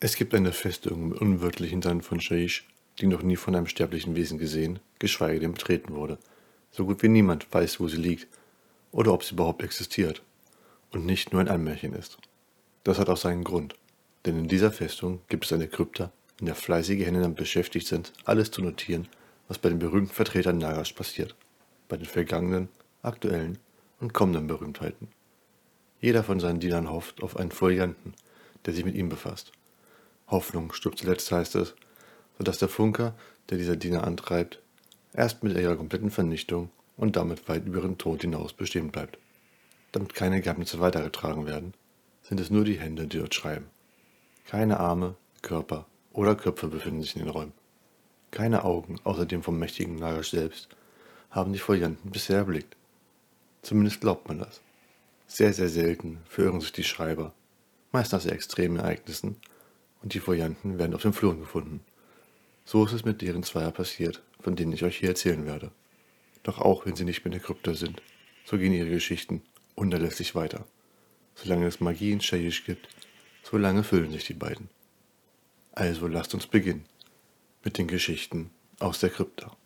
Es gibt eine Festung im unwirtlichen Land von Shaish, die noch nie von einem sterblichen Wesen gesehen, geschweige denn betreten wurde. So gut wie niemand weiß, wo sie liegt oder ob sie überhaupt existiert und nicht nur ein Anmärchen ist. Das hat auch seinen Grund, denn in dieser Festung gibt es eine Krypta, in der fleißige Hände damit beschäftigt sind, alles zu notieren, was bei den berühmten Vertretern Nagas passiert, bei den vergangenen, aktuellen und kommenden Berühmtheiten. Jeder von seinen Dienern hofft auf einen Folianten, der sich mit ihm befasst. Hoffnung stirbt zuletzt, heißt es, sodass der Funker, der dieser Diener antreibt, erst mit ihrer kompletten Vernichtung und damit weit über ihren Tod hinaus bestehen bleibt. Damit keine Geheimnisse weitergetragen werden, sind es nur die Hände, die dort schreiben. Keine Arme, Körper oder Köpfe befinden sich in den Räumen. Keine Augen, außer dem vom mächtigen Nagash selbst, haben die Folianten bisher erblickt. Zumindest glaubt man das. Sehr, sehr selten verirren sich die Schreiber, meist nach sehr extremen Ereignissen, und die Folianten werden auf dem Fluren gefunden. So ist es mit deren Zweier passiert, von denen ich euch hier erzählen werde. Doch auch wenn sie nicht mehr in der Krypta sind, so gehen ihre Geschichten unerlässlich weiter. Solange es Magie in Shayish gibt, solange füllen sich die beiden. Also lasst uns beginnen mit den Geschichten aus der Krypta.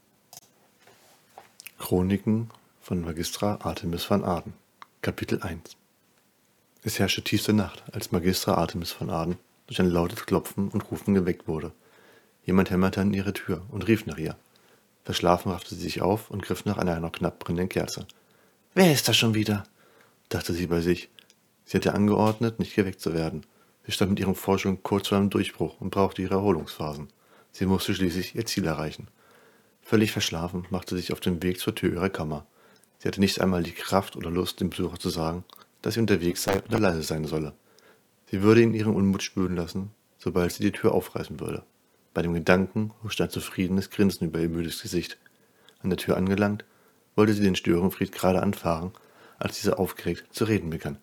Chroniken von Magistra Artemis van Aden Kapitel 1 Es herrschte tiefste Nacht, als Magistra Artemis von Aden durch ein lautes Klopfen und Rufen geweckt wurde. Jemand hämmerte an ihre Tür und rief nach ihr. Verschlafen raffte sie sich auf und griff nach einer noch knapp brennenden Kerze. Wer ist da schon wieder? dachte sie bei sich. Sie hatte angeordnet, nicht geweckt zu werden. Sie stand mit ihren Forschungen kurz vor einem Durchbruch und brauchte ihre Erholungsphasen. Sie musste schließlich ihr Ziel erreichen. Völlig verschlafen machte sie sich auf den Weg zur Tür ihrer Kammer. Sie hatte nicht einmal die Kraft oder Lust, dem Besucher zu sagen, dass sie unterwegs sei oder leise sein solle. Sie würde ihn ihren Unmut spüren lassen, sobald sie die Tür aufreißen würde. Bei dem Gedanken huschte ein zufriedenes Grinsen über ihr müdes Gesicht. An der Tür angelangt, wollte sie den Störenfried gerade anfahren, als dieser aufgeregt zu reden begann.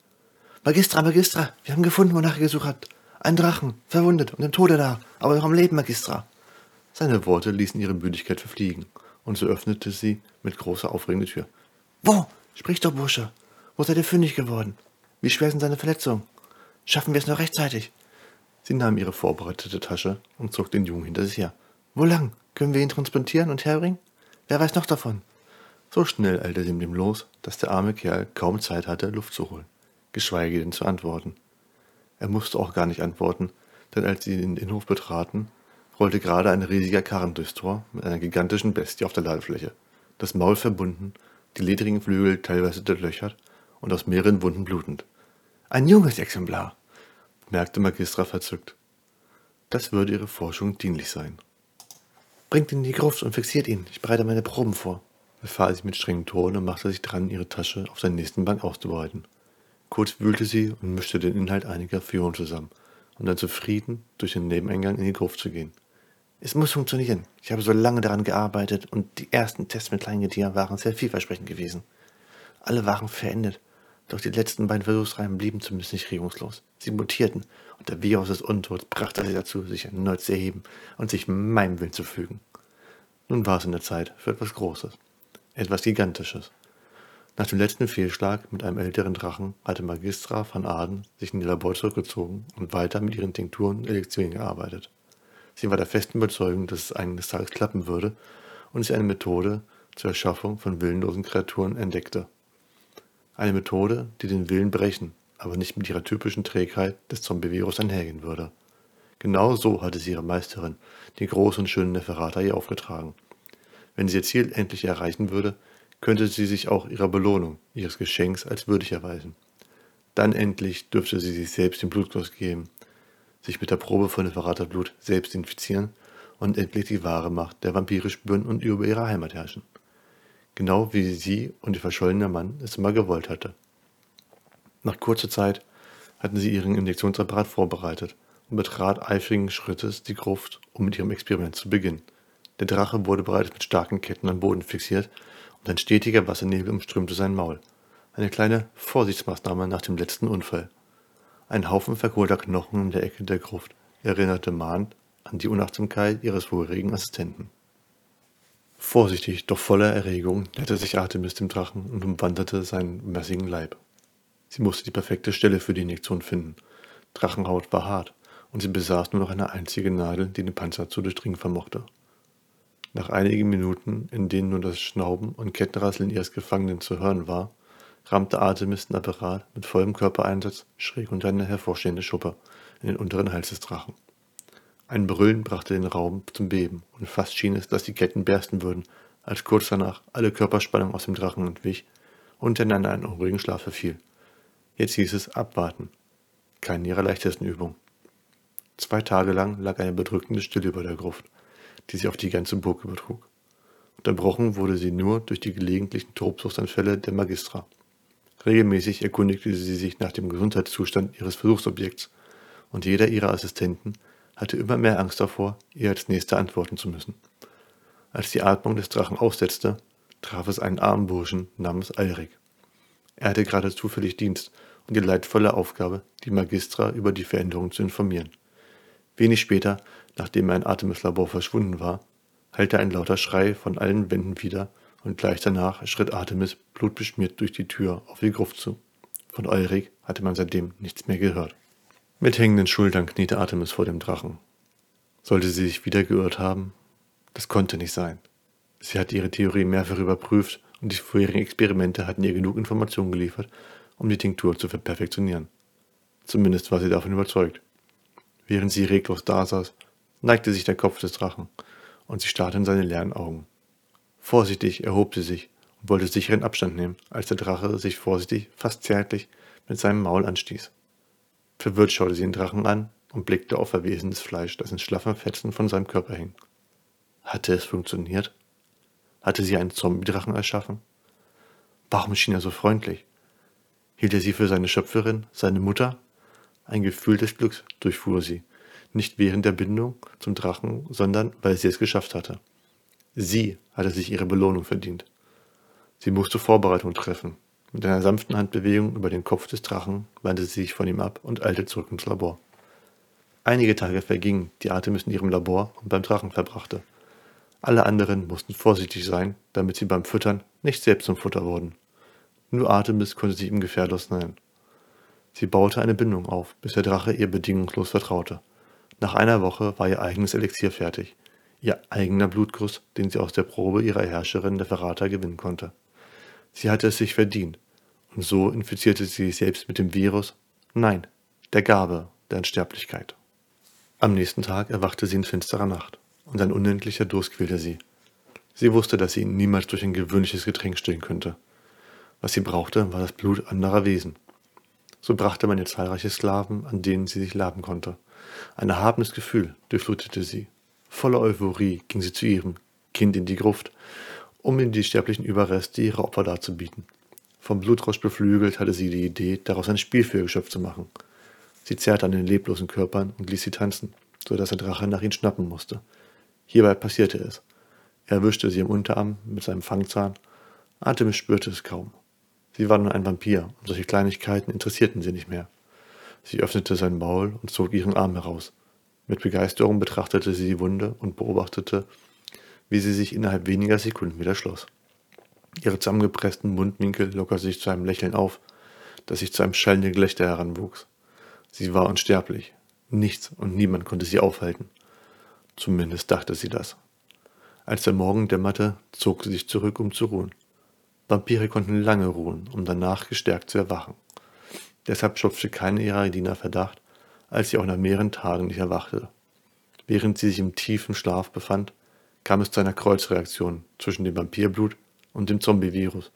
Magistra, Magistra, wir haben gefunden, wonach ihr gesucht habt. Ein Drachen, verwundet und im Tode da, aber noch am Leben, Magistra. Seine Worte ließen ihre Müdigkeit verfliegen, und so öffnete sie mit großer Aufregung die Tür. Wo? Sprich doch, Bursche. Wo seid ihr fündig geworden? Wie schwer sind seine Verletzungen? Schaffen wir es noch rechtzeitig? Sie nahm ihre vorbereitete Tasche und zog den Jungen hinter sich her. Wo lang? Können wir ihn transportieren und herbringen? Wer weiß noch davon? So schnell eilte sie mit ihm los, dass der arme Kerl kaum Zeit hatte, Luft zu holen, geschweige denn zu antworten. Er musste auch gar nicht antworten, denn als sie den Innenhof betraten, rollte gerade ein riesiger Karren durchs Tor mit einer gigantischen Bestie auf der Ladefläche, das Maul verbunden, die ledrigen Flügel teilweise durchlöchert und aus mehreren Wunden blutend. Ein junges Exemplar, merkte Magistra verzückt. Das würde ihre Forschung dienlich sein. Bringt ihn in die Gruft und fixiert ihn. Ich bereite meine Proben vor, befahl sie mit strengem Ton und machte sich dran, ihre Tasche auf der nächsten Bank auszubereiten. Kurz wühlte sie und mischte den Inhalt einiger Führungen zusammen, um dann zufrieden durch den Nebeneingang in die Gruft zu gehen. Es muss funktionieren. Ich habe so lange daran gearbeitet und die ersten Tests mit Kleingetieren waren sehr vielversprechend gewesen. Alle waren verendet doch die letzten beiden Versuchsreihen blieben zumindest nicht regungslos. Sie mutierten, und der Virus des Untods brachte sie dazu, sich erneut zu erheben und sich meinem Willen zu fügen. Nun war es in der Zeit für etwas Großes, etwas Gigantisches. Nach dem letzten Fehlschlag mit einem älteren Drachen hatte Magistra van Aden sich in ihr Labor zurückgezogen und weiter mit ihren Tinkturen und Elixieren gearbeitet. Sie war der festen Überzeugung, dass es eines Tages klappen würde und sie eine Methode zur Erschaffung von willenlosen Kreaturen entdeckte. Eine Methode, die den Willen brechen, aber nicht mit ihrer typischen Trägheit des Zombie-Virus einhergehen würde. Genau so hatte sie ihre Meisterin, die große und schöne Neferata, ihr aufgetragen. Wenn sie ihr Ziel endlich erreichen würde, könnte sie sich auch ihrer Belohnung, ihres Geschenks als würdig erweisen. Dann endlich dürfte sie sich selbst den Blutgloss geben, sich mit der Probe von Neferata-Blut selbst infizieren und endlich die wahre Macht der Vampire spüren und über ihre Heimat herrschen genau wie sie und ihr verschollener Mann es immer gewollt hatte. Nach kurzer Zeit hatten sie ihren Injektionsapparat vorbereitet und betrat eifrigen Schrittes die Gruft, um mit ihrem Experiment zu beginnen. Der Drache wurde bereits mit starken Ketten am Boden fixiert und ein stetiger Wassernebel umströmte sein Maul. Eine kleine Vorsichtsmaßnahme nach dem letzten Unfall. Ein Haufen verkohlter Knochen in der Ecke der Gruft erinnerte Mahn an die Unachtsamkeit ihres vorherigen Assistenten. Vorsichtig, doch voller Erregung näherte sich Artemis dem Drachen und umwanderte seinen massigen Leib. Sie musste die perfekte Stelle für die Injektion finden. Drachenhaut war hart und sie besaß nur noch eine einzige Nadel, die den Panzer zu durchdringen vermochte. Nach einigen Minuten, in denen nur das Schnauben und Kettenrasseln ihres Gefangenen zu hören war, rammte Artemis den Apparat mit vollem Körpereinsatz schräg unter eine hervorstehende Schuppe in den unteren Hals des Drachen. Ein Brüllen brachte den Raum zum Beben, und fast schien es, dass die Ketten bersten würden, als kurz danach alle Körperspannung aus dem Drachen entwich und er in einen unruhigen Schlaf verfiel. Jetzt hieß es abwarten. Keine ihrer leichtesten Übungen. Zwei Tage lang lag eine bedrückende Stille über der Gruft, die sich auf die ganze Burg übertrug. Unterbrochen wurde sie nur durch die gelegentlichen Tobsuchtsanfälle der Magistra. Regelmäßig erkundigte sie sich nach dem Gesundheitszustand ihres Versuchsobjekts, und jeder ihrer Assistenten hatte immer mehr Angst davor, ihr als Nächster antworten zu müssen. Als die Atmung des Drachen aussetzte, traf es einen armen Burschen namens Alrik. Er hatte gerade zufällig Dienst und die leidvolle Aufgabe, die Magistra über die Veränderung zu informieren. Wenig später, nachdem ein Artemis-Labor verschwunden war, hallte ein lauter Schrei von allen Wänden wieder und gleich danach schritt Artemis blutbeschmiert durch die Tür auf die Gruft zu. Von Eurik hatte man seitdem nichts mehr gehört. Mit hängenden Schultern kniete Artemis vor dem Drachen. Sollte sie sich wieder geirrt haben? Das konnte nicht sein. Sie hatte ihre Theorie mehrfach überprüft und die vorherigen Experimente hatten ihr genug Informationen geliefert, um die Tinktur zu perfektionieren. Zumindest war sie davon überzeugt. Während sie reglos dasaß, neigte sich der Kopf des Drachen und sie starrte in seine leeren Augen. Vorsichtig erhob sie sich und wollte sicheren Abstand nehmen, als der Drache sich vorsichtig, fast zärtlich, mit seinem Maul anstieß. Verwirrt schaute sie den Drachen an und blickte auf verwesendes Fleisch, das in schlaffen Fetzen von seinem Körper hing. Hatte es funktioniert? Hatte sie einen Zombie-Drachen erschaffen? Warum schien er so freundlich? Hielt er sie für seine Schöpferin, seine Mutter? Ein Gefühl des Glücks durchfuhr sie, nicht während der Bindung zum Drachen, sondern weil sie es geschafft hatte. Sie hatte sich ihre Belohnung verdient. Sie musste Vorbereitung treffen, mit einer sanften Handbewegung über den Kopf des Drachen wandte sie sich von ihm ab und eilte zurück ins Labor. Einige Tage vergingen, die Artemis in ihrem Labor und beim Drachen verbrachte. Alle anderen mussten vorsichtig sein, damit sie beim Füttern nicht selbst zum Futter wurden. Nur Artemis konnte sich ihm gefährlos nähern. Sie baute eine Bindung auf, bis der Drache ihr bedingungslos vertraute. Nach einer Woche war ihr eigenes Elixier fertig, ihr eigener Blutguss, den sie aus der Probe ihrer Herrscherin der Verrater gewinnen konnte. Sie hatte es sich verdient, und so infizierte sie sich selbst mit dem Virus, nein, der Gabe der Unsterblichkeit. Am nächsten Tag erwachte sie in finsterer Nacht, und ein unendlicher Durst quälte sie. Sie wusste, dass sie ihn niemals durch ein gewöhnliches Getränk stillen könnte. Was sie brauchte, war das Blut anderer Wesen. So brachte man ihr zahlreiche Sklaven, an denen sie sich laben konnte. Ein erhabenes Gefühl durchflutete sie. Voller Euphorie ging sie zu ihrem Kind in die Gruft, um ihm die sterblichen Überreste ihrer Opfer darzubieten. Vom Blutrausch beflügelt hatte sie die Idee, daraus ein Spiel für ihr Geschöpf zu machen. Sie zerrte an den leblosen Körpern und ließ sie tanzen, so dass der Drache nach ihnen schnappen musste. Hierbei passierte es. Er erwischte sie im Unterarm mit seinem Fangzahn. Artemis spürte es kaum. Sie war nun ein Vampir und solche Kleinigkeiten interessierten sie nicht mehr. Sie öffnete sein Maul und zog ihren Arm heraus. Mit Begeisterung betrachtete sie die Wunde und beobachtete, wie sie sich innerhalb weniger Sekunden wieder schloss. Ihre zusammengepressten Mundwinkel lockerte sich zu einem Lächeln auf, das sich zu einem schallenden Gelächter heranwuchs. Sie war unsterblich. Nichts und niemand konnte sie aufhalten. Zumindest dachte sie das. Als der Morgen dämmerte, zog sie sich zurück, um zu ruhen. Vampire konnten lange ruhen, um danach gestärkt zu erwachen. Deshalb schöpfte keine ihrer Diener Verdacht, als sie auch nach mehreren Tagen nicht erwachte. Während sie sich im tiefen Schlaf befand, kam es zu einer Kreuzreaktion zwischen dem Vampirblut und dem Zombie-Virus,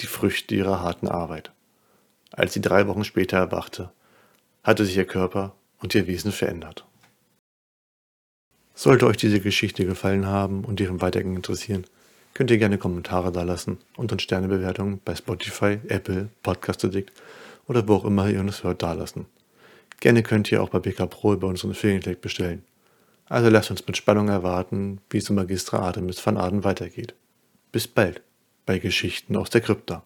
die Früchte ihrer harten Arbeit. Als sie drei Wochen später erwachte, hatte sich ihr Körper und ihr Wesen verändert. Sollte euch diese Geschichte gefallen haben und ihren Weitergang interessieren, könnt ihr gerne Kommentare dalassen und uns Sternebewertungen bei Spotify, Apple, Podcast Addict oder wo auch immer ihr uns hört dalassen. Gerne könnt ihr auch bei BK Pro über unseren Affiliate bestellen. Also lasst uns mit Spannung erwarten, wie es um Magistra Artemis van Aden weitergeht. Bis bald bei Geschichten aus der Krypta.